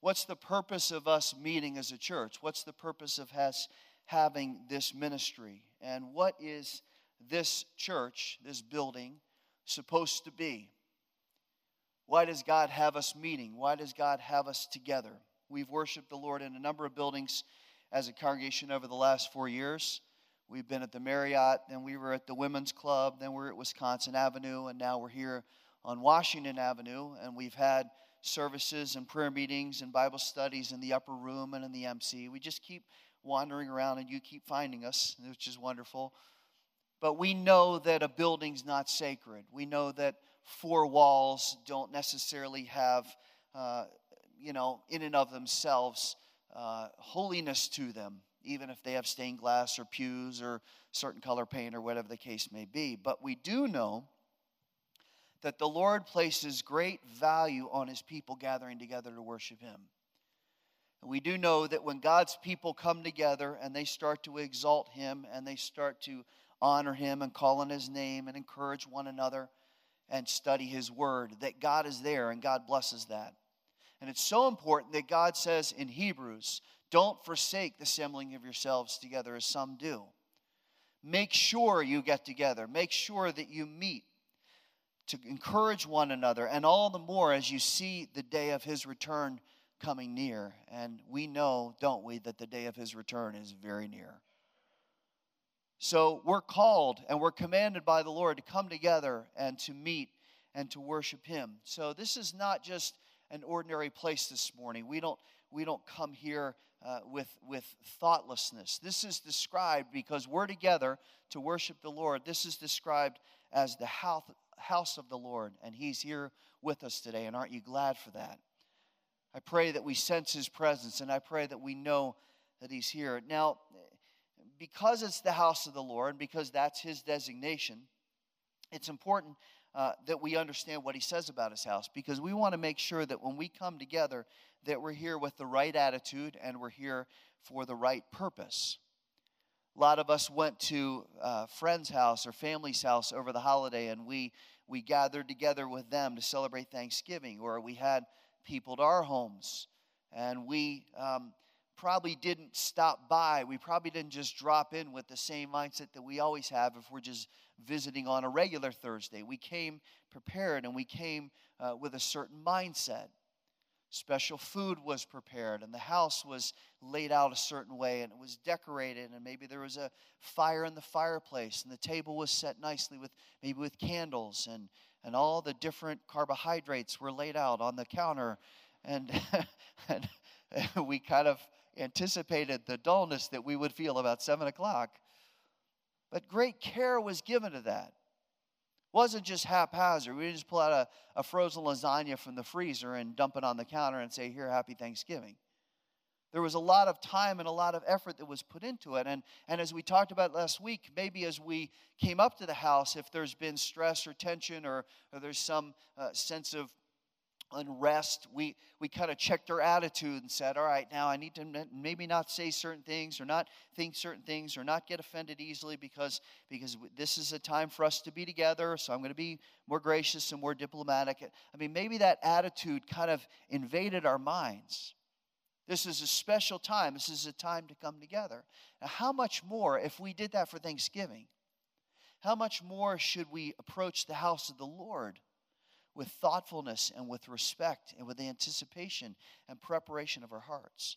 What's the purpose of us meeting as a church? What's the purpose of us having this ministry? And what is this church, this building, supposed to be? Why does God have us meeting? Why does God have us together? We've worshiped the Lord in a number of buildings as a congregation over the last four years. We've been at the Marriott, then we were at the Women's Club, then we're at Wisconsin Avenue, and now we're here on Washington Avenue. And we've had services and prayer meetings and Bible studies in the upper room and in the MC. We just keep wandering around and you keep finding us, which is wonderful. But we know that a building's not sacred. We know that four walls don't necessarily have, uh, you know, in and of themselves, uh, holiness to them, even if they have stained glass or pews or certain color paint or whatever the case may be. But we do know that the Lord places great value on his people gathering together to worship him. And we do know that when God's people come together and they start to exalt him and they start to honor him and call on his name and encourage one another and study his word, that God is there and God blesses that. And it's so important that God says in Hebrews, don't forsake the assembling of yourselves together as some do. Make sure you get together. Make sure that you meet to encourage one another, and all the more as you see the day of his return coming near. And we know, don't we, that the day of his return is very near. So we're called and we're commanded by the Lord to come together and to meet and to worship him. So this is not just an ordinary place this morning. We don't we don't come here uh, with with thoughtlessness. This is described because we're together to worship the Lord. This is described as the house house of the Lord, and He's here with us today. And aren't you glad for that? I pray that we sense His presence, and I pray that we know that He's here. Now, because it's the house of the Lord, because that's His designation, it's important uh, that we understand what He says about His house, because we want to make sure that when we come together, that we're here with the right attitude and we're here for the right purpose. A lot of us went to a uh, friend's house or family's house over the holiday, and we we gathered together with them to celebrate Thanksgiving, or we had people to our homes, and we um, probably didn't stop by. We probably didn't just drop in with the same mindset that we always have if we're just visiting on a regular Thursday. We came prepared and we came uh, with a certain mindset. Special food was prepared, and the house was laid out a certain way, and it was decorated, and maybe there was a fire in the fireplace, and the table was set nicely with maybe with candles, and, and all the different carbohydrates were laid out on the counter. And, and we kind of anticipated the dullness that we would feel about 7 o'clock. But great care was given to that wasn't just haphazard. We didn't just pull out a, a frozen lasagna from the freezer and dump it on the counter and say, Here, happy Thanksgiving. There was a lot of time and a lot of effort that was put into it. And, and as we talked about last week, maybe as we came up to the house, if there's been stress or tension or, or there's some uh, sense of unrest, we, we kind of checked our attitude and said, all right, now I need to maybe not say certain things or not think certain things or not get offended easily because, because this is a time for us to be together, so I'm going to be more gracious and more diplomatic. I mean, maybe that attitude kind of invaded our minds. This is a special time. This is a time to come together. Now, how much more if we did that for Thanksgiving? How much more should we approach the house of the Lord? With thoughtfulness and with respect and with anticipation and preparation of our hearts.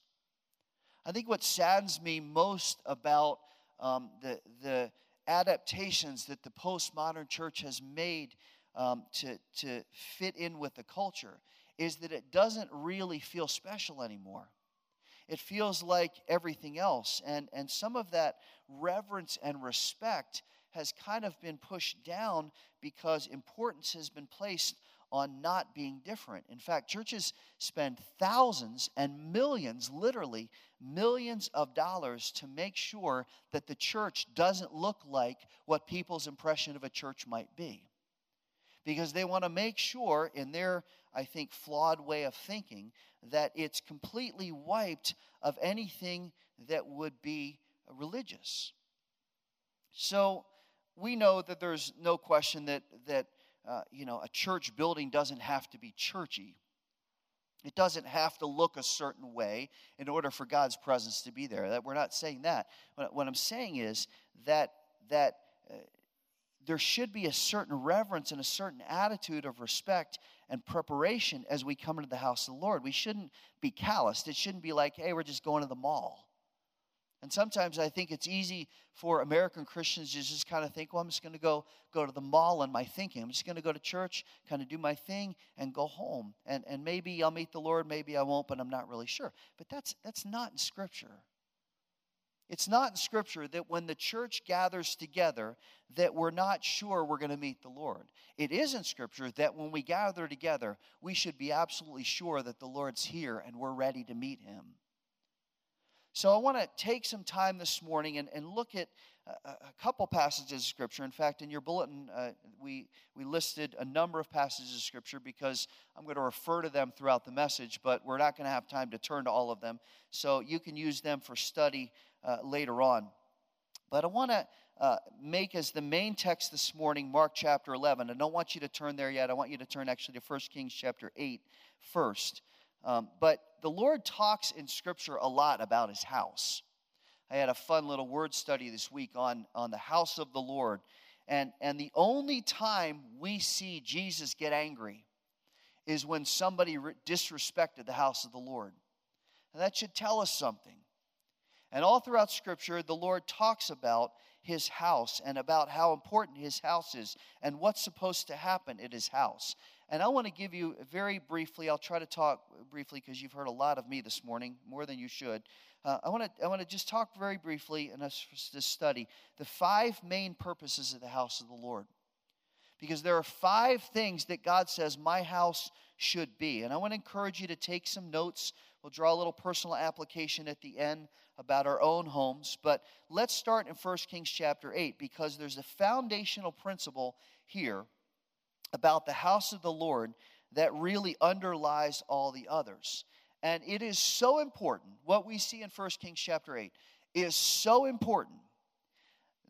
I think what saddens me most about um, the, the adaptations that the postmodern church has made um, to, to fit in with the culture is that it doesn't really feel special anymore. It feels like everything else. And, and some of that reverence and respect has kind of been pushed down because importance has been placed on not being different. In fact, churches spend thousands and millions, literally millions of dollars, to make sure that the church doesn't look like what people's impression of a church might be. Because they want to make sure, in their, I think, flawed way of thinking, that it's completely wiped of anything that would be religious. So, we know that there's no question that, that uh, you know, a church building doesn't have to be churchy. It doesn't have to look a certain way in order for God's presence to be there. That we're not saying that. What I'm saying is that that uh, there should be a certain reverence and a certain attitude of respect and preparation as we come into the house of the Lord. We shouldn't be calloused. It shouldn't be like, hey, we're just going to the mall. And sometimes I think it's easy for American Christians to just kind of think, well, I'm just going to go go to the mall in my thinking. I'm just going to go to church, kind of do my thing, and go home. And and maybe I'll meet the Lord, maybe I won't, but I'm not really sure. But that's that's not in Scripture. It's not in Scripture that when the church gathers together, that we're not sure we're going to meet the Lord. It is in Scripture that when we gather together, we should be absolutely sure that the Lord's here and we're ready to meet Him. So I want to take some time this morning and, and look at a, a, couple passages of Scripture. In fact, in your bulletin, uh, we, we listed a number of passages of Scripture because I'm going to refer to them throughout the message, but we're not going to have time to turn to all of them. So you can use them for study uh, later on. But I want to uh, make as the main text this morning Mark chapter 11. I don't want you to turn there yet. I want you to turn actually to 1 Kings chapter 8 first. Um, but the Lord talks in Scripture a lot about his house. I had a fun little word study this week on, on the house of the Lord. And, and the only time we see Jesus get angry is when somebody re- disrespected the house of the Lord. And that should tell us something. And all throughout Scripture, the Lord talks about his house and about how important his house is and what's supposed to happen at his house. And I want to give you very briefly, I'll try to talk briefly because you've heard a lot of me this morning, more than you should. Uh, I, want to, I want to just talk very briefly in this, this study the five main purposes of the house of the Lord. Because there are five things that God says my house should be. And I want to encourage you to take some notes. We'll draw a little personal application at the end about our own homes. But let's start in 1 Kings chapter 8 because there's a foundational principle here about the house of the Lord that really underlies all the others. And it is so important, what we see in 1 Kings chapter 8 is so important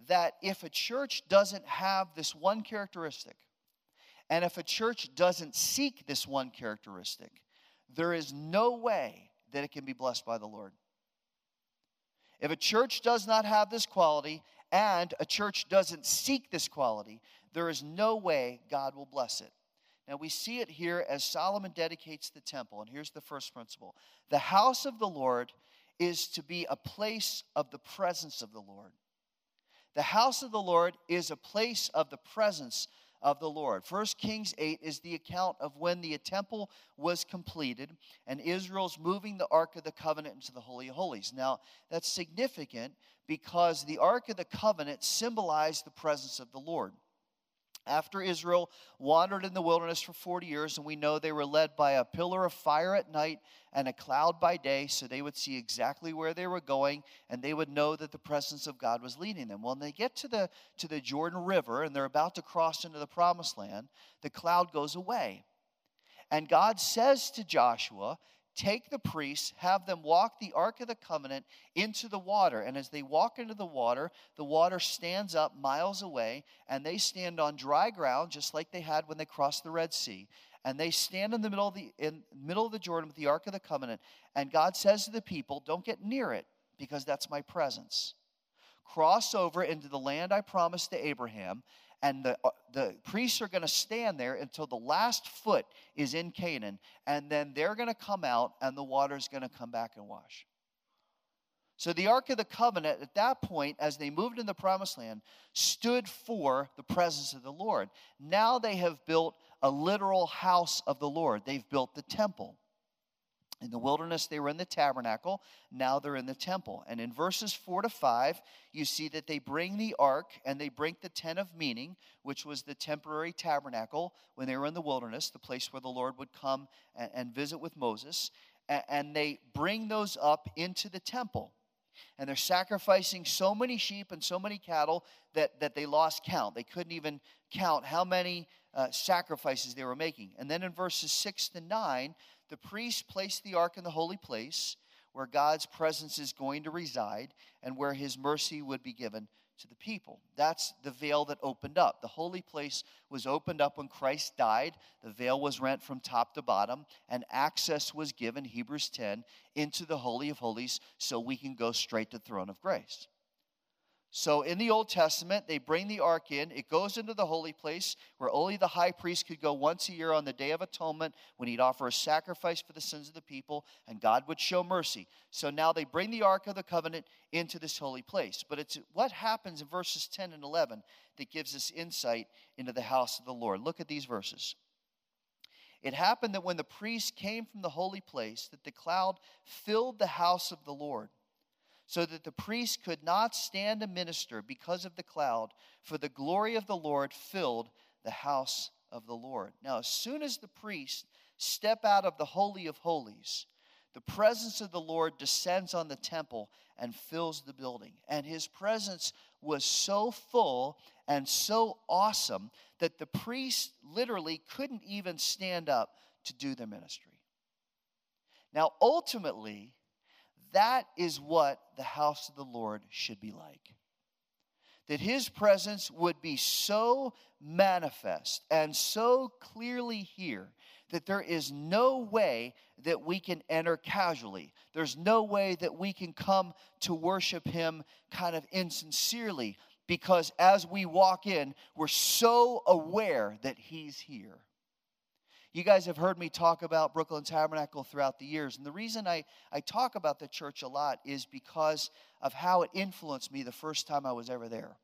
that if a church doesn't have this one characteristic, and if a church doesn't seek this one characteristic, there is no way that it can be blessed by the Lord. If a church does not have this quality and a church doesn't seek this quality, there is no way God will bless it. Now we see it here as Solomon dedicates the temple. And here's the first principle the house of the Lord is to be a place of the presence of the Lord. The house of the Lord is a place of the presence of the Lord. First Kings 8 is the account of when the temple was completed and Israel's moving the Ark of the Covenant into the Holy of Holies. Now, that's significant because the Ark of the Covenant symbolized the presence of the Lord. After Israel wandered in the wilderness for 40 years, and we know they were led by a pillar of fire at night and a cloud by day, so they would see exactly where they were going, and they would know that the presence of God was leading them. Well, when they get to the, to the Jordan River and they're about to cross into the promised land, the cloud goes away. And God says to Joshua, take the priests, have them walk the Ark of the Covenant into the water. And as they walk into the water, the water stands up miles away, and they stand on dry ground, just like they had when they crossed the Red Sea. And they stand in the middle of the in middle of the Jordan with the Ark of the Covenant. And God says to the people, Don't get near it, because that's my presence. Cross over into the land I promised to Abraham, and the, uh, the priests are going to stand there until the last foot is in Canaan, and then they're going to come out, and the water is going to come back and wash. So the Ark of the Covenant, at that point, as they moved in the promised land, stood for the presence of the Lord. Now they have built a literal house of the Lord, they've built the temple. In the wilderness, they were in the tabernacle. Now they're in the temple. And in verses 4 to 5, you see that they bring the ark and they bring the tent of meeting, which was the temporary tabernacle when they were in the wilderness, the place where the Lord would come and, visit with Moses. And, and they bring those up into the temple. And they're sacrificing so many sheep and so many cattle that, that they lost count. They couldn't even count how many uh, sacrifices they were making. And then in verses 6 to 9, the priest placed the ark in the holy place where God's presence is going to reside and where his mercy would be given to the people. That's the veil that opened up. The holy place was opened up when Christ died. The veil was rent from top to bottom, and access was given, Hebrews 10, into the Holy of Holies so we can go straight to the throne of grace. So in the Old Testament, they bring the ark in. It goes into the holy place where only the high priest could go once a year on the Day of Atonement when he'd offer a sacrifice for the sins of the people and God would show mercy. So now they bring the ark of the covenant into this holy place. But it's what happens in verses 10 and 11 that gives us insight into the house of the Lord. Look at these verses. It happened that when the priest came from the holy place that the cloud filled the house of the Lord so that the priest could not stand to minister because of the cloud, for the glory of the Lord filled the house of the Lord. Now, as soon as the priest step out of the holy of holies, the presence of the Lord descends on the temple and fills the building. And his presence was so full and so awesome that the priest literally couldn't even stand up to do their ministry. Now, ultimately, that is what the house of the Lord should be like. That his presence would be so manifest and so clearly here that there is no way that we can enter casually. There's no way that we can come to worship him kind of insincerely because as we walk in, we're so aware that he's here. You guys have heard me talk about Brooklyn Tabernacle throughout the years. And the reason I, I talk about the church a lot is because of how it influenced me the first time I was ever there.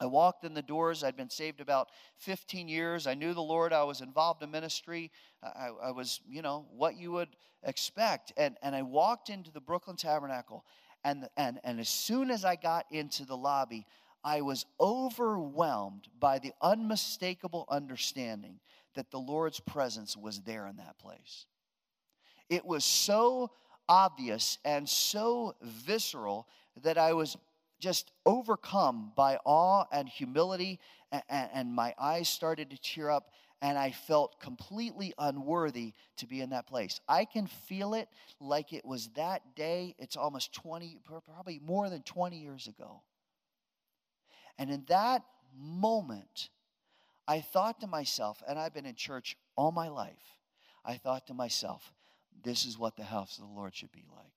I walked in the doors. I'd been saved about 15 years. I knew the Lord. I was involved in ministry. I, I was, you know, what you would expect. And, and I walked into the Brooklyn Tabernacle. And, and, and as soon as I got into the lobby, I was overwhelmed by the unmistakable understanding that the Lord's presence was there in that place. It was so obvious and so visceral that I was just overcome by awe and humility, and, and, my eyes started to tear up, and I felt completely unworthy to be in that place. I can feel it like it was that day. It's almost 20, probably more than 20 years ago. And in that moment, I thought to myself, and I've been in church all my life, I thought to myself, this is what the house of the Lord should be like.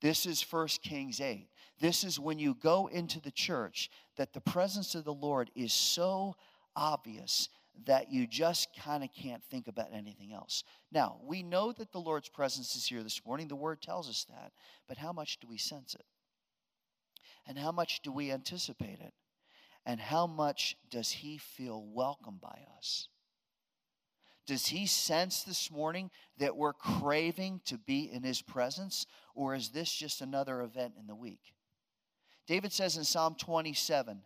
This is 1 Kings 8. This is when you go into the church that the presence of the Lord is so obvious that you just kind of can't think about anything else. Now, we know that the Lord's presence is here this morning. The word tells us that. But how much do we sense it? And how much do we anticipate it? And how much does he feel welcome by us? Does he sense this morning that we're craving to be in his presence? Or is this just another event in the week? David says in Psalm 27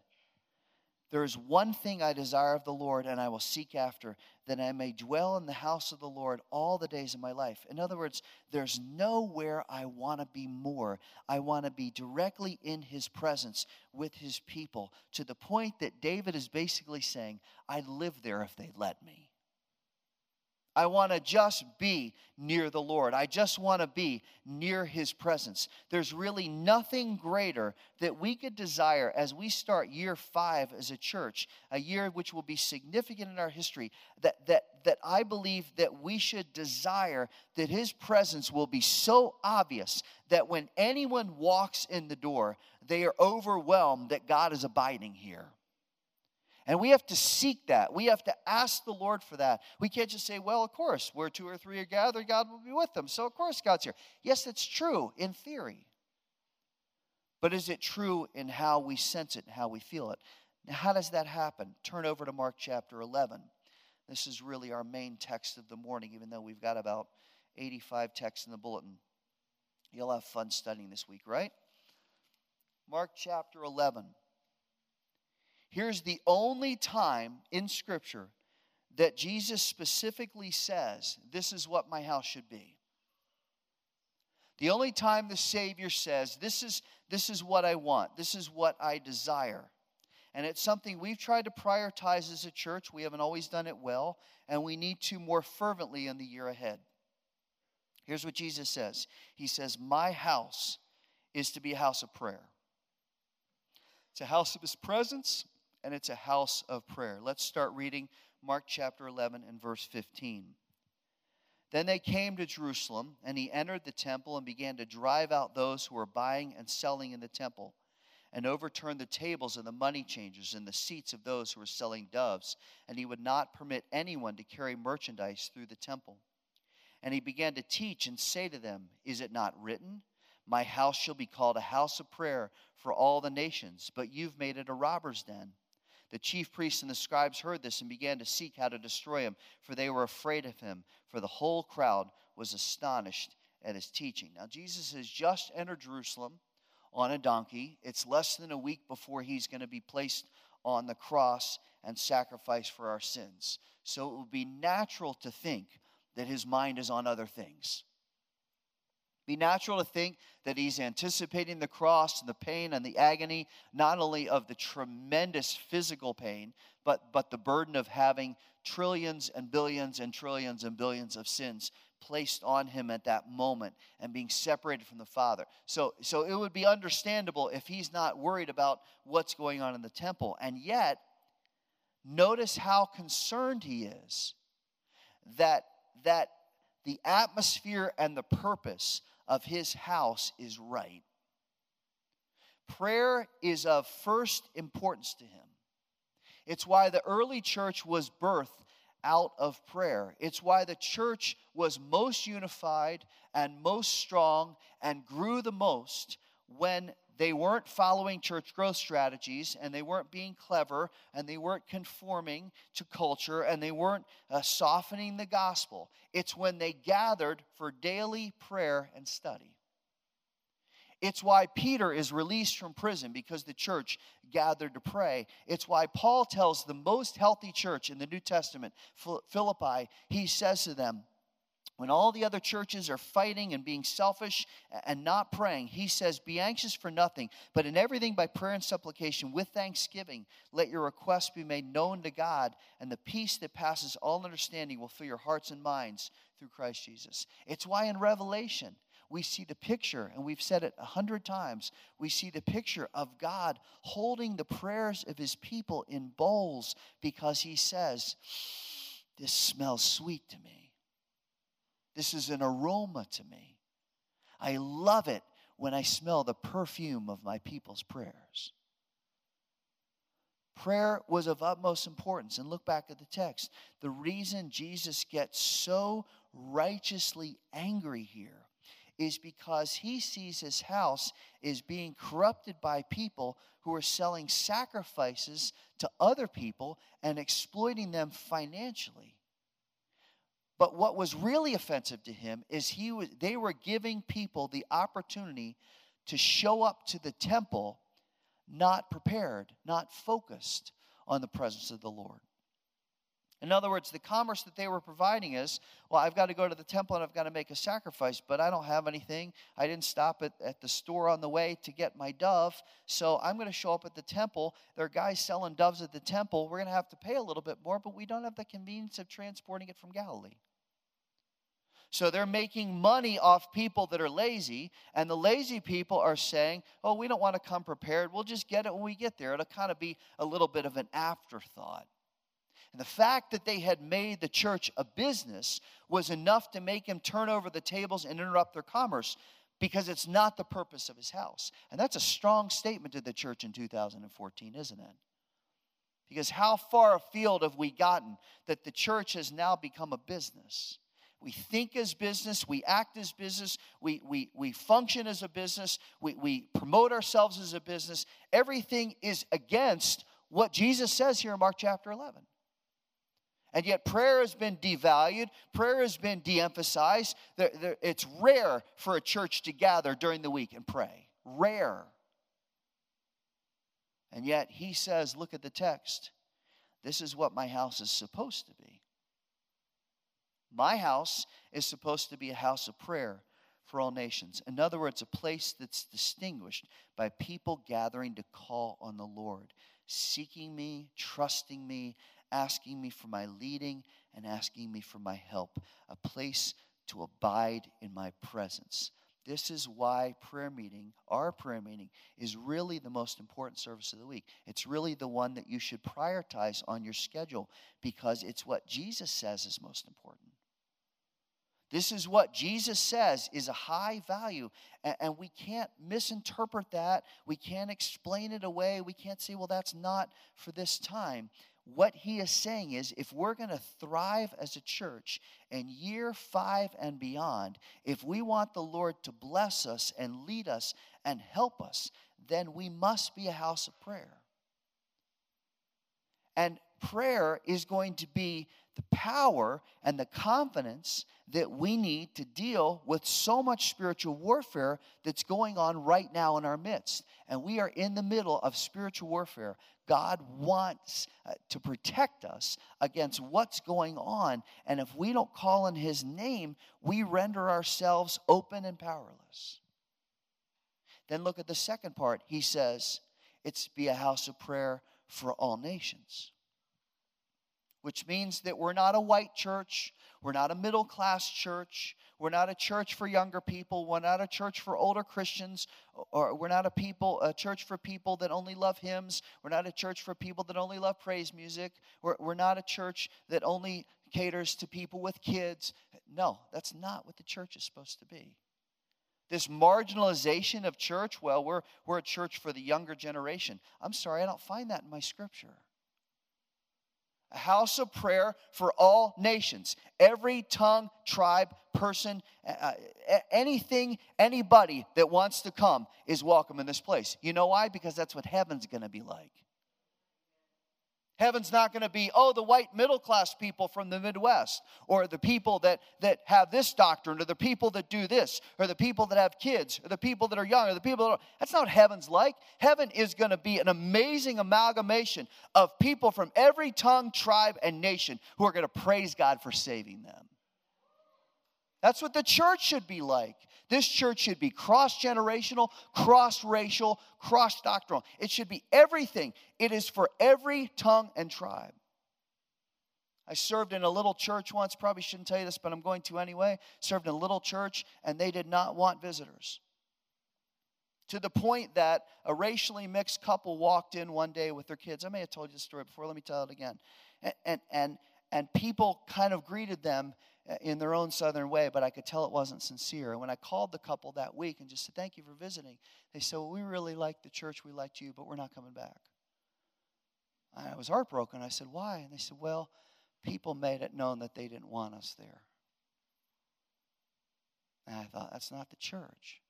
there is one thing I desire of the Lord, and I will seek after, that I may dwell in the house of the Lord all the days of my life. In other words, there's nowhere I want to be more. I want to be directly in his presence with his people, to the point that David is basically saying, I'd live there if they let me. I want to just be near the Lord. I just want to be near His presence. There's really nothing greater that we could desire as we start year five as a church, a year which will be significant in our history, that, that, that I believe that we should desire that His presence will be so obvious that when anyone walks in the door, they are overwhelmed that God is abiding here. And we have to seek that. We have to ask the Lord for that. We can't just say, well, of course, where two or three are gathered, God will be with them. So, of course, God's here. Yes, it's true in theory. But is it true in how we sense it and how we feel it? Now, how does that happen? Turn over to Mark chapter 11. This is really our main text of the morning, even though we've got about 85 texts in the bulletin. You'll have fun studying this week, right? Mark chapter 11. Here's the only time in Scripture that Jesus specifically says, This is what my house should be. The only time the Savior says, This is, this is what I want, this is what I desire. And it's something we've tried to prioritize as a church. We haven't always done it well, and we need to more fervently in the year ahead. Here's what Jesus says He says, My house is to be a house of prayer. It's a house of his presence, and it's a house of prayer. Let's start reading Mark chapter 11 and verse 15. Then they came to Jerusalem, and he entered the temple and began to drive out those who were buying and selling in the temple, and overturned the tables of the money changers and the seats of those who were selling doves. And he would not permit anyone to carry merchandise through the temple. And he began to teach and say to them, Is it not written, My house shall be called a house of prayer for all the nations, but you've made it a robber's den? The chief priests and the scribes heard this and began to seek how to destroy him, for they were afraid of him, for the whole crowd was astonished at his teaching. Now, Jesus has just entered Jerusalem on a donkey. It's less than a week before he's going to be placed on the cross and sacrificed for our sins. So it would be natural to think that his mind is on other things be natural to think that he's anticipating the cross and the pain and the agony, not only of the tremendous physical pain, but, but the burden of having trillions and billions and trillions and billions of sins placed on him at that moment and being separated from the Father. So, so it would be understandable if he's not worried about what's going on in the temple. And yet, notice how concerned he is that, that the atmosphere and the purpose of his house is right. Prayer is of first importance to him. It's why the early church was birthed out of prayer. It's why the church was most unified and most strong and grew the most when they weren't following church growth strategies and they weren't being clever and they weren't conforming to culture and they weren't uh, softening the gospel. It's when they gathered for daily prayer and study. It's why Peter is released from prison because the church gathered to pray. It's why Paul tells the most healthy church in the New Testament, Philippi, he says to them, when all the other churches are fighting and being selfish and not praying, he says, Be anxious for nothing, but in everything by prayer and supplication with thanksgiving, let your requests be made known to God, and the peace that passes all understanding will fill your hearts and minds through Christ Jesus. It's why in Revelation, we see the picture, and we've said it a hundred times. We see the picture of God holding the prayers of his people in bowls because he says, This smells sweet to me. This is an aroma to me. I love it when I smell the perfume of my people's prayers. Prayer was of utmost importance. And look back at the text. The reason Jesus gets so righteously angry here is because he sees his house is being corrupted by people who are selling sacrifices to other people and exploiting them financially. But what was really offensive to him is he was, they were giving people the opportunity to show up to the temple not prepared, not focused on the presence of the Lord. In other words, the commerce that they were providing is well, I've got to go to the temple and I've got to make a sacrifice, but I don't have anything. I didn't stop at, at the store on the way to get my dove, so I'm going to show up at the temple. There are guys selling doves at the temple. We're going to have to pay a little bit more, but we don't have the convenience of transporting it from Galilee. So they're making money off people that are lazy, and the lazy people are saying, Oh, we don't want to come prepared. We'll just get it when we get there. It'll kind of be a little bit of an afterthought. And the fact that they had made the church a business was enough to make him turn over the tables and interrupt their commerce because it's not the purpose of his house. And that's a strong statement to the church in 2014, isn't it? Because how far afield have we gotten that the church has now become a business? We think as business, we act as business, we, we, we function as a business, we, we promote ourselves as a business. Everything is against what Jesus says here in Mark chapter 11. And yet, prayer has been devalued, prayer has been de emphasized. It's rare for a church to gather during the week and pray. Rare. And yet, he says, look at the text. This is what my house is supposed to be. My house is supposed to be a house of prayer for all nations. In other words, a place that's distinguished by people gathering to call on the Lord, seeking me, trusting me, asking me for my leading, and asking me for my help. A place to abide in my presence, This is why prayer meeting, our prayer meeting, is really the most important service of the week. It's really the one that you should prioritize on your schedule because it's what Jesus says is most important. This is what Jesus says is a high value, and, we can't misinterpret that. We can't explain it away. We can't say, well, that's not for this time what he is saying is if we're going to thrive as a church in year five and beyond, if we want the Lord to bless us and lead us and help us, then we must be a house of prayer. And prayer is going to be the power and the confidence that we need to deal with so much spiritual warfare that's going on right now in our midst. And we are in the middle of spiritual warfare. God wants uh, to protect us against what's going on. And if we don't call on His name, we render ourselves open and powerless. Then look at the second part. He says, It's be a house of prayer for all nations which means that we're not a white church, we're not a middle class church, we're not a church for younger people, we're not a church for older Christians, or we're not a people a church for people that only love hymns, we're not a church for people that only love praise music, we're, we're not a church that only caters to people with kids. No, that's not what the church is supposed to be. This marginalization of church well we're, we're a church for the younger generation. I'm sorry i don't find that in my scripture a house of prayer for all nations, every tongue, tribe, person, uh, anything, anybody that wants to come is welcome in this place. You know why? Because that's what heaven's going to be like. Heaven's not going to be, oh, the white middle class people from the Midwest, or the people that, that have this doctrine, or the people that do this, or the people that have kids, or the people that are young, or the people that are. That's not heaven's like. Heaven is going to be an amazing amalgamation of people from every tongue, tribe, and nation who are going to praise God for saving them. That's what the church should be like. This church should be cross generational, cross racial, cross doctrinal. It should be everything. It is for every tongue and tribe. I served in a little church once, probably shouldn't tell you this, but I'm going to anyway. Served in a little church, and they did not want visitors. To the point that a racially mixed couple walked in one day with their kids. I may have told you this story before, let me tell it again. And, and, and, and people kind of greeted them in their own southern way, but I could tell it wasn't sincere. And when I called the couple that week and just said, Thank you for visiting, they said, Well, we really liked the church, we liked you, but we're not coming back. I was heartbroken. I said, Why? And they said, Well, people made it known that they didn't want us there. And I thought, That's not the church.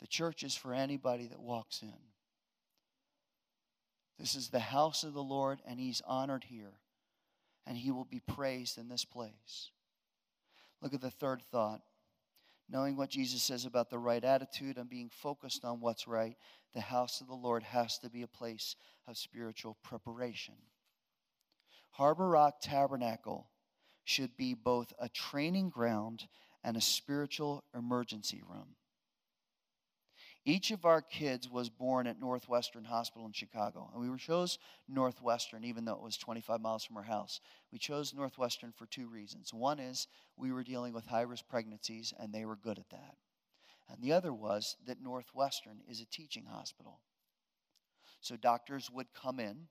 The church is for anybody that walks in. This is the house of the Lord, and He's honored here and he will be praised in this place. Look at the third thought. Knowing what Jesus says about the right attitude and being focused on what's right, the house of the Lord has to be a place of spiritual preparation. Harbor Rock Tabernacle should be both a training ground and a spiritual emergency room. Each of our kids was born at Northwestern Hospital in Chicago. And we chose Northwestern, even though it was 25 miles from our house. We chose Northwestern for two reasons. One is we were dealing with high risk pregnancies, and they were good at that. And the other was that Northwestern is a teaching hospital. So doctors would come in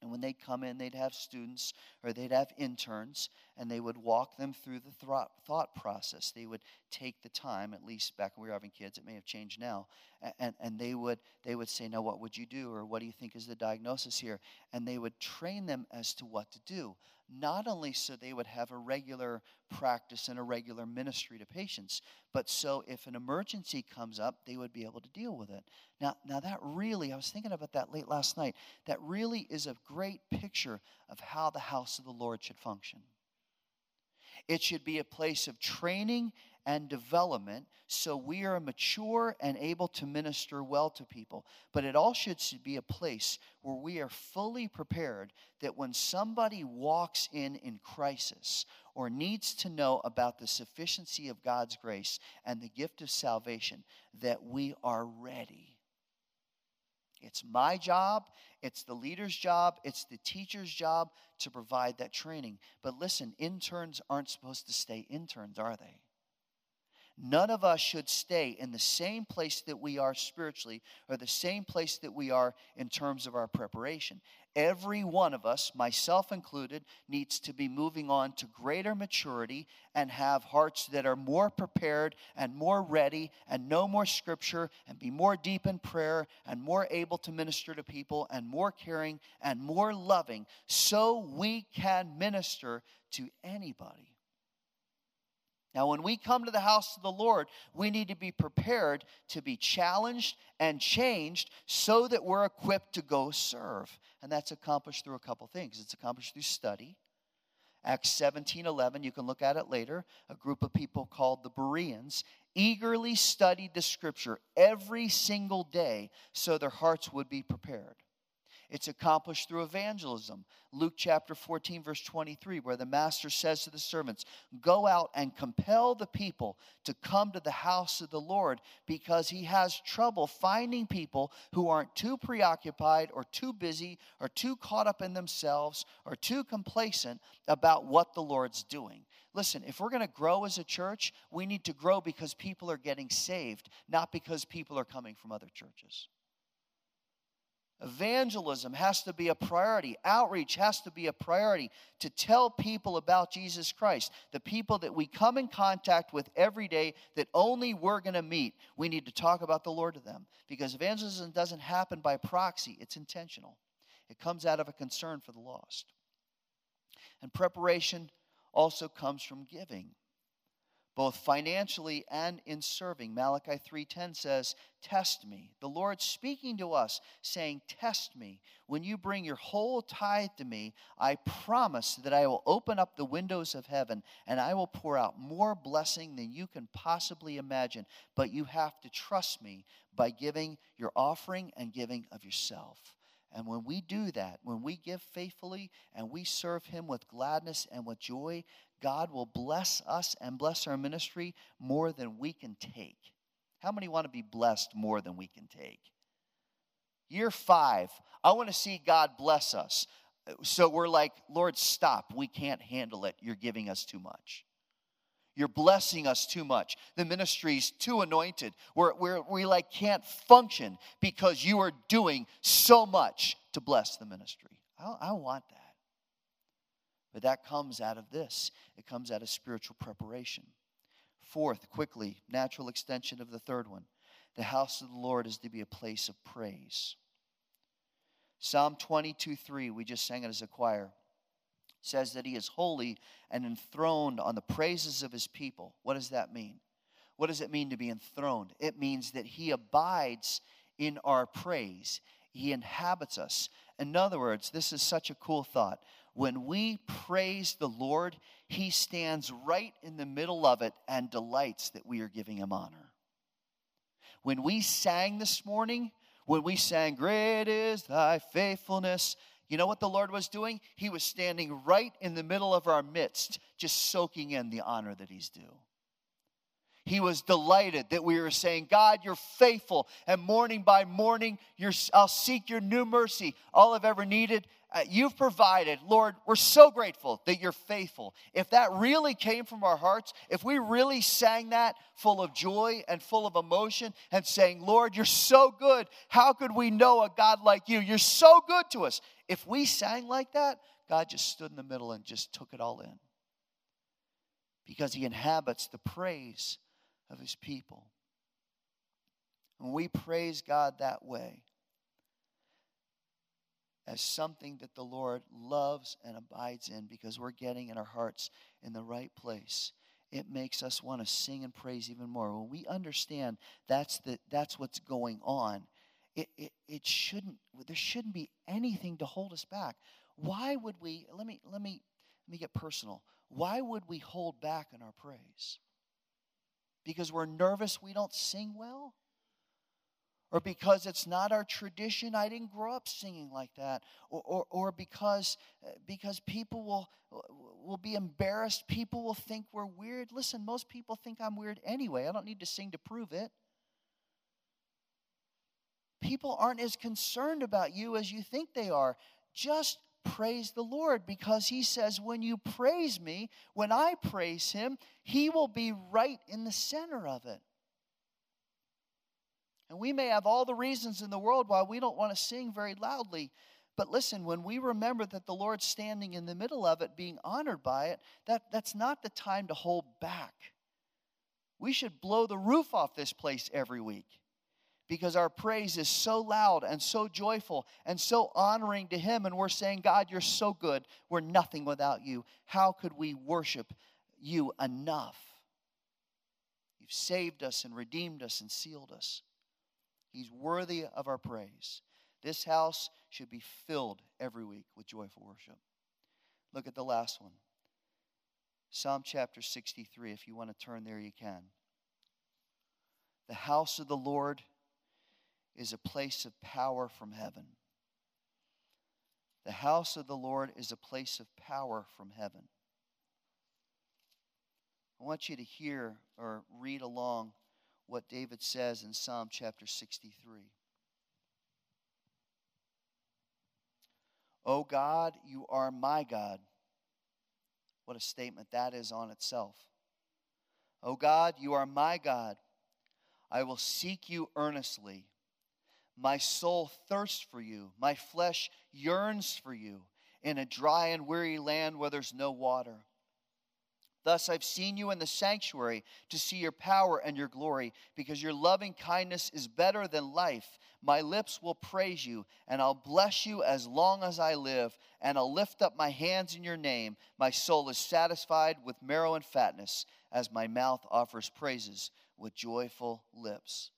and when they'd come in, they'd have students or they'd have interns, and they would walk them through the thought, process. They would take the time, at least back when we were having kids, it may have changed now, and, and they, would, they would say, Now, what would you do? Or what do you think is the diagnosis here? And they would train them as to what to do not only so they would have a regular practice and a regular ministry to patients, but so if an emergency comes up, they would be able to deal with it. Now, now that really, I was thinking about that late last night, that really is a great picture of how the house of the Lord should function. It should be a place of training and development so we are mature and able to minister well to people. But it all should be a place where we are fully prepared that when somebody walks in in crisis or needs to know about the sufficiency of God's grace and the gift of salvation, that we are ready. It's my job, it's the leader's job, it's the teacher's job to provide that training. But listen, interns aren't supposed to stay interns, are they? None of us should stay in the same place that we are spiritually or the same place that we are in terms of our preparation. Every one of us, myself included, needs to be moving on to greater maturity and have hearts that are more prepared and more ready and know more scripture and be more deep in prayer and more able to minister to people and more caring and more loving so we can minister to anybody. Now, when we come to the house of the Lord, we need to be prepared to be challenged and changed so that we're equipped to go serve. And that's accomplished through a couple things. It's accomplished through study. Acts 17 11, you can look at it later. A group of people called the Bereans eagerly studied the scripture every single day so their hearts would be prepared. It's accomplished through evangelism. Luke chapter 14, verse 23, where the master says to the servants, Go out and compel the people to come to the house of the Lord because he has trouble finding people who aren't too preoccupied or too busy or too caught up in themselves or too complacent about what the Lord's doing. Listen, if we're going to grow as a church, we need to grow because people are getting saved, not because people are coming from other churches. Evangelism has to be a priority. Outreach has to be a priority to tell people about Jesus Christ. The people that we come in contact with every day that only we're going to meet, we need to talk about the Lord to them. Because evangelism doesn't happen by proxy, it's intentional. It comes out of a concern for the lost. And preparation also comes from giving both financially and in serving. Malachi 3:10 says, "Test me." The Lord speaking to us saying, "Test me. When you bring your whole tithe to me, I promise that I will open up the windows of heaven and I will pour out more blessing than you can possibly imagine. But you have to trust me by giving your offering and giving of yourself." And when we do that, when we give faithfully and we serve Him with gladness and with joy, God will bless us and bless our ministry more than we can take. How many want to be blessed more than we can take? Year five, I want to see God bless us. So we're like, Lord, stop. We can't handle it. You're giving us too much. You're blessing us too much. The ministry's too anointed. We're, we're, we like can't function because you are doing so much to bless the ministry. I, I want that. But that comes out of this it comes out of spiritual preparation. Fourth, quickly, natural extension of the third one the house of the Lord is to be a place of praise. Psalm 22 3, we just sang it as a choir, says that he is holy and enthroned on the praises of his people. What does that mean? What does it mean to be enthroned? It means that he abides in our praise, he inhabits us. In other words, this is such a cool thought. When we praise the Lord, He stands right in the middle of it and delights that we are giving Him honor. When we sang this morning, when we sang, Great is thy faithfulness, you know what the Lord was doing? He was standing right in the middle of our midst, just soaking in the honor that He's due. He was delighted that we were saying, God, you're faithful. And morning by morning, I'll seek your new mercy. All I've ever needed uh, you've provided. Lord, we're so grateful that you're faithful. If that really came from our hearts, if we really sang that full of joy and full of emotion and saying, Lord, you're so good, how could we know a God like you? You're so good to us. If we sang like that, God just stood in the middle and just took it all in because he inhabits the praise of his people. When we praise God that way, as something that the Lord loves and abides in because we're getting in our hearts in the right place. It makes us want to sing and praise even more. When we understand that's, the, that's what's going on, it, it, it shouldn't, there shouldn't be anything to hold us back. Why would we, let me, let me, let me get personal. Why would we hold back in our praise? Because we're nervous we don't sing well? Or because it's not our tradition i didn't grow up singing like that or, or, or because uh, because people will will be embarrassed. People will think we're weird. Listen most people think i'm weird anyway. I don't need to sing to prove it. People aren't as concerned about you as you think they are. Just praise the Lord because he says, when you praise me, when I praise him, he will be right in the center of it. And we may have all the reasons in the world why we don't want to sing very loudly. But listen, when we remember that the Lord's standing in the middle of it, being honored by it, that, that's not the time to hold back. We should blow the roof off this place every week because our praise is so loud and so joyful and so honoring to Him. And we're saying, God, you're so good. We're nothing without you. How could we worship you enough? You've saved us and redeemed us and sealed us. He's worthy of our praise. This house should be filled every week with joyful worship. Look at the last one Psalm chapter 63. If you want to turn there, you can. The house of the Lord is a place of power from heaven. The house of the Lord is a place of power from heaven. I want you to hear or read along what David says in Psalm chapter 63. O God, you are my God. What a statement that is on itself. O God, you are my God. I will seek you earnestly. My soul thirsts for you, my flesh yearns for you in a dry and weary land where there's no water. Thus I've seen you in the sanctuary to see your power and your glory, because your loving kindness is better than life. My lips will praise you, and I'll bless you as long as I live, and I'll lift up my hands in your name. My soul is satisfied with marrow and fatness, as my mouth offers praises with joyful lips.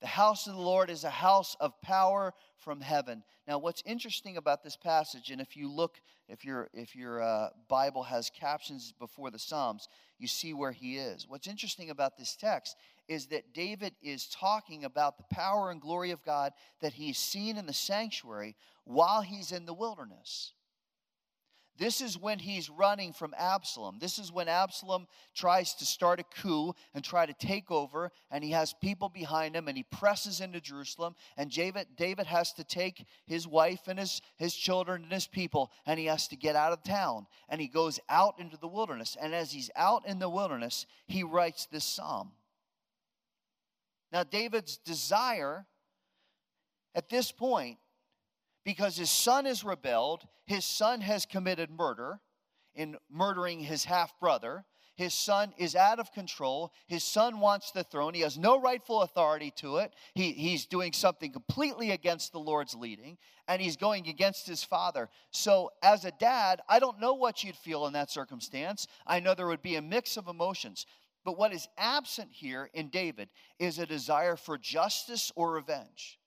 The house of the Lord is a house of power from heaven. Now, what's interesting about this passage, and if you look, if your if your uh, Bible has captions before the Psalms, you see where he is. What's interesting about this text is that David is talking about the power and glory of God that he's seen in the sanctuary while he's in the wilderness. This is when he's running from Absalom. This is when Absalom tries to start a coup and try to take over, and he has people behind him, and he presses into Jerusalem. And David, David has to take his wife and his, his children and his people, and he has to get out of town. And he goes out into the wilderness. And as he's out in the wilderness, he writes this psalm. Now, David's desire at this point because his son has rebelled, his son has committed murder in murdering his half brother. His son is out of control. His son wants the throne. He has no rightful authority to it. He, he's doing something completely against the Lord's leading, and he's going against his father. So, as a dad, I don't know what you'd feel in that circumstance. I know there would be a mix of emotions. But what is absent here in David is a desire for justice or revenge.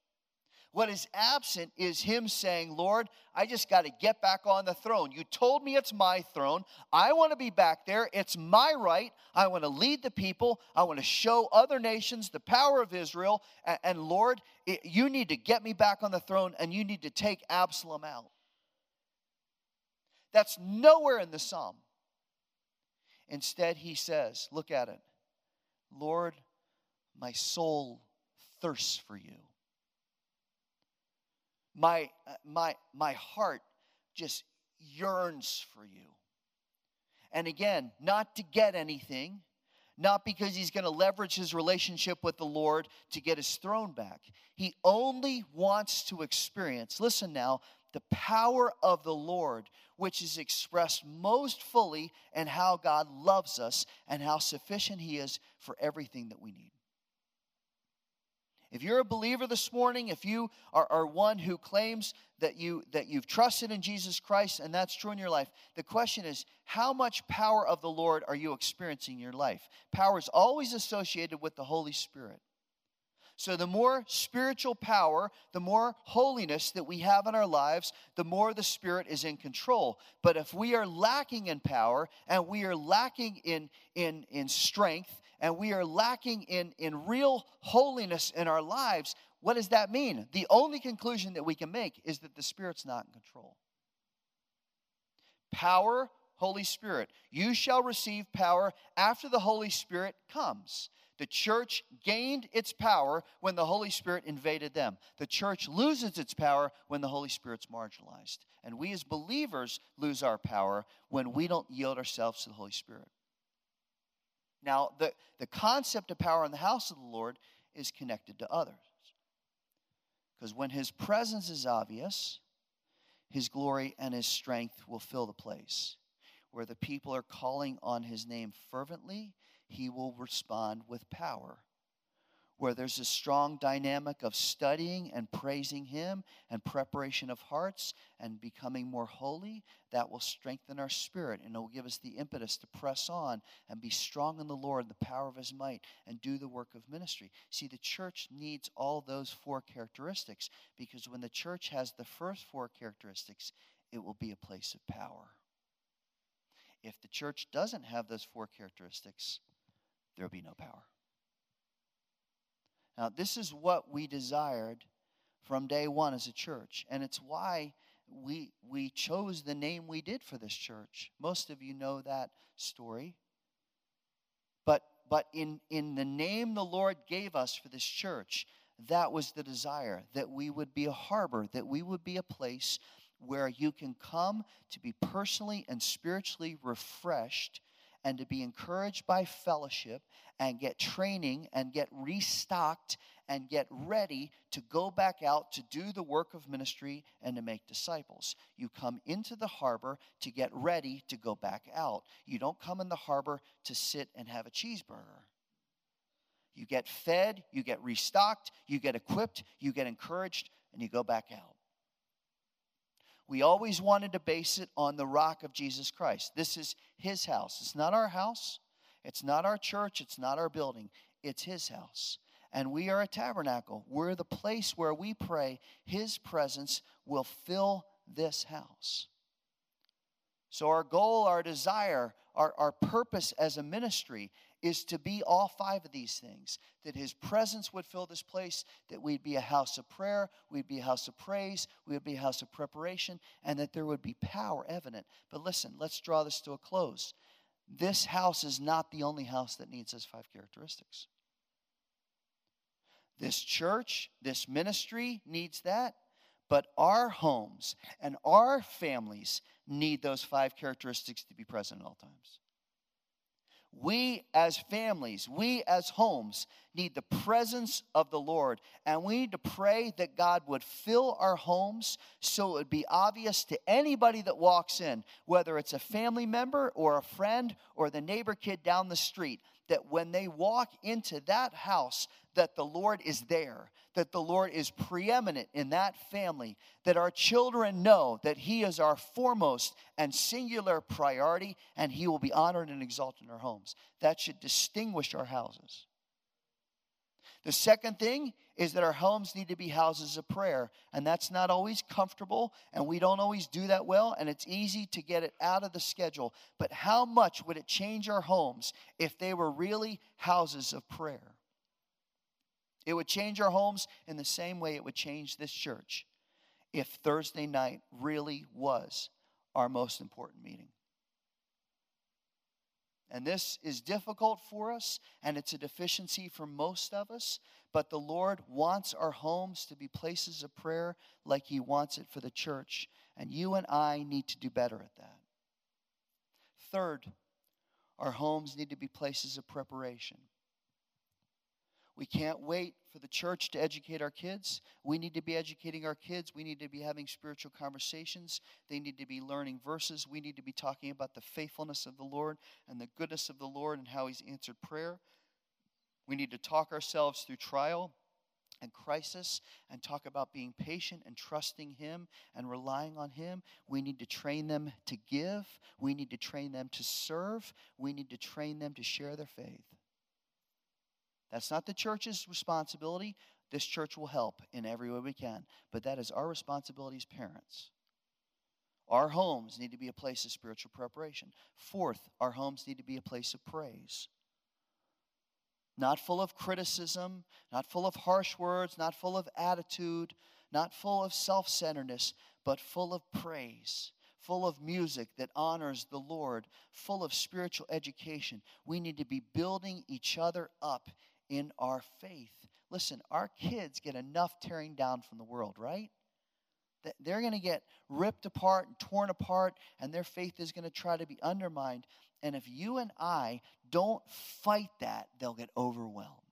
What is absent is him saying, Lord, I just got to get back on the throne. You told me it's my throne. I want to be back there. It's my right. I want to lead the people. I want to show other nations the power of Israel. And, Lord, you need to get me back on the throne and you need to take Absalom out. That's nowhere in the psalm. Instead, he says, Look at it. Lord, my soul thirsts for you my, my, my heart just yearns for you. And again, not to get anything, not because he's going to leverage his relationship with the Lord to get his throne back. He only wants to experience, listen now, the power of the Lord, which is expressed most fully in how God loves us and how sufficient he is for everything that we need. If you're a believer this morning, if you are, are, one who claims that, you, that you've trusted in Jesus Christ and that's true in your life, the question is how much power of the Lord are you experiencing in your life? Power is always associated with the Holy Spirit. So, the more spiritual power, the more holiness that we have in our lives, the more the Spirit is in control. But if we are lacking in power and we are lacking in, in, in strength and we are lacking in, in real holiness in our lives, what does that mean? The only conclusion that we can make is that the Spirit's not in control. Power, Holy Spirit. You shall receive power after the Holy Spirit comes. The church gained its power when the Holy Spirit invaded them. The church loses its power when the Holy Spirit's marginalized. And we as believers lose our power when we don't yield ourselves to the Holy Spirit. Now, the, the concept of power in the house of the Lord is connected to others. Because when his presence is obvious, his glory and his strength will fill the place. Where the people are calling on his name fervently, he will respond with power where there's a strong dynamic of studying and praising Him and preparation of hearts and becoming more holy, that will strengthen our spirit and it will give us the impetus to press on and be strong in the Lord, the power of His might, and do the work of ministry. See, the church needs all those four characteristics because when the church has the first four characteristics, it will be a place of power. If the church doesn't have those four characteristics, there will be no power. Now, this is what we desired from day one as a church, and it's why we, we chose the name we did for this church. Most of you know that story. But, but in, in the name the Lord gave us for this church, that was the desire that we would be a harbor, that we would be a place where you can come to be personally and spiritually refreshed and to be encouraged by fellowship and get training and get restocked and get ready to go back out to do the work of ministry and to make disciples. You come into the harbor to get ready to go back out. You don't come in the harbor to sit and have a cheeseburger. You get fed, you get restocked, you get equipped, you get encouraged, and you go back out. We always wanted to base it on the rock of Jesus Christ. This is his house. It's not our house. It's not our church. It's not our building. It's his house. And we are a tabernacle. We're the place where we pray his presence will fill this house. So, our goal, our desire, our, our purpose as a ministry is to be all five of these things that his presence would fill this place, that we'd be a house of prayer, we'd be a house of praise, we would be a house of preparation, and that there would be power evident. But listen, let's draw this to a close. This house is not the only house that needs those five characteristics. This church, this ministry needs that, but our homes and our families need those five characteristics to be present at all times. We as families, we as homes need the presence of the Lord. And we need to pray that God would fill our homes so it would be obvious to anybody that walks in, whether it's a family member or a friend or the neighbor kid down the street, that when they walk into that house, that the Lord is there, that the Lord is preeminent in that family, that our children know that He is our foremost and singular priority, and He will be honored and exalted in our homes. That should distinguish our houses. The second thing is that our homes need to be houses of prayer. And that's not always comfortable, and we don't always do that well, and it's easy to get it out of the schedule. But how much would it change our homes if they were really houses of prayer? It would change our homes in the same way it would change this church if Thursday night really was our most important meeting. And this is difficult for us, and it's a deficiency for most of us, but the Lord wants our homes to be places of prayer like He wants it for the church. And you and I need to do better at that. Third, our homes need to be places of preparation. We can't wait for the church to educate our kids. We need to be educating our kids. We need to be having spiritual conversations. They need to be learning verses. We need to be talking about the faithfulness of the Lord and the goodness of the Lord and how He's answered prayer. We need to talk ourselves through trial and crisis and talk about being patient and trusting Him and relying on Him. We need to train them to give. We need to train them to serve. We need to train them to share their faith. That's not the church's responsibility. This church will help in every way we can, but that is our responsibility as parents. Our homes need to be a place of spiritual preparation. Fourth, our homes need to be a place of praise. Not full of criticism, not full of harsh words, not full of attitude, not full of self centeredness, but full of praise full of music that honors the Lord, full of spiritual education. We need to be building each other up in our faith. Listen, our kids get enough tearing down from the world, right? They're going to get ripped apart and torn apart, and their faith is going to try to be undermined. And if you and I don't fight that, they'll get overwhelmed.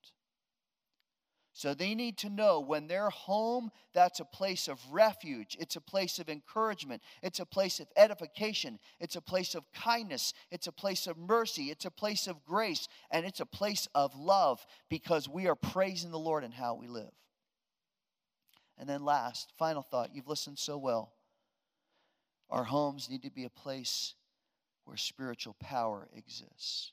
So they need to know when they're home, that's a place of refuge. It's a place of encouragement. It's a place of edification. It's a place of kindness. It's a place of mercy. It's a place of grace. And it's a place of love because we are praising the Lord in how we live. And then, last, final thought you've listened so well. Our homes need to be a place where spiritual power exists,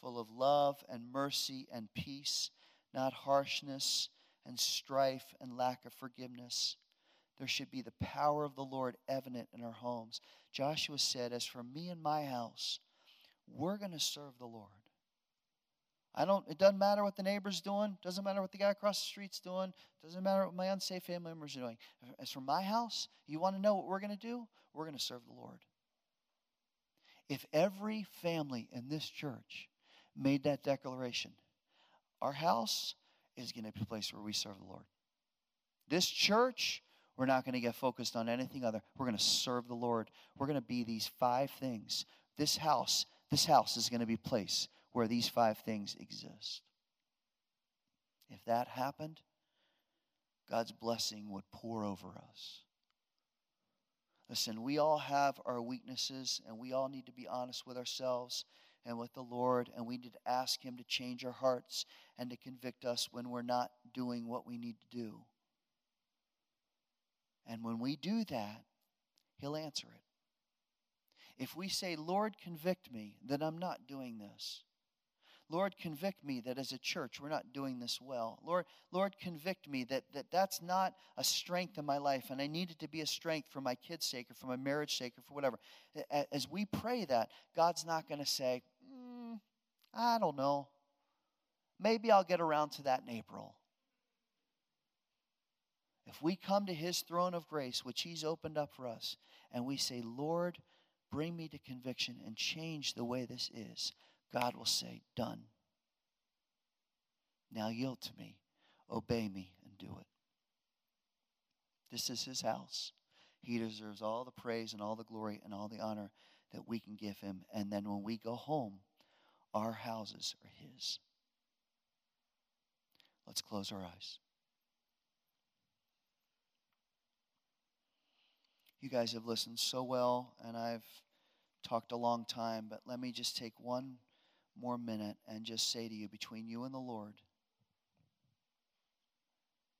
full of love and mercy and peace not harshness and strife and lack of forgiveness. There should be the power of the Lord evident in our homes. Joshua said, As for me and my house, we're going to serve the Lord. I don't, it doesn't matter what the neighbor's doing, doesn't matter what the guy across the street's doing, doesn't matter what my unsafe family members are doing. As for my house, you want to know what we're going to do? We're going to serve the Lord. If every family in this church made that declaration, our house is going to be a place where we serve the Lord. This church, we're not going to get focused on anything other. We're going to serve the Lord. We're going to be these five things. This house, this house is going to be a place where these five things exist. If that happened, God's blessing would pour over us. Listen, we all have our weaknesses, and we all need to be honest with ourselves and with the Lord, and we need to ask Him to change our hearts and to convict us when we're not doing what we need to do. And when we do that, He'll answer it. If we say, Lord, convict me that I'm not doing this. Lord, convict me that as a church we're not doing this well. Lord, Lord, convict me that, that that's not a strength in my life and I need it to be a strength for my kid's sake or for my marriage sake or for whatever. As we pray that, God's not going to say, I don't know. Maybe I'll get around to that in April. If we come to his throne of grace, which he's opened up for us, and we say, Lord, bring me to conviction and change the way this is, God will say, Done. Now yield to me, obey me, and do it. This is his house. He deserves all the praise and all the glory and all the honor that we can give him. And then when we go home, our houses are His. Let's close our eyes. You guys have listened so well, and I've talked a long time, but let me just take one more minute and just say to you between you and the Lord,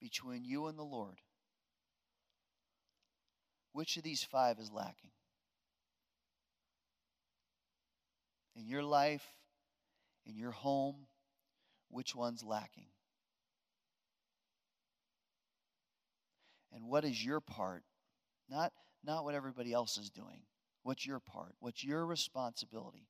between you and the Lord, which of these five is lacking? In your life, in your home, which one's lacking? And what is your part? Not, not what everybody else is doing. What's your part? What's your responsibility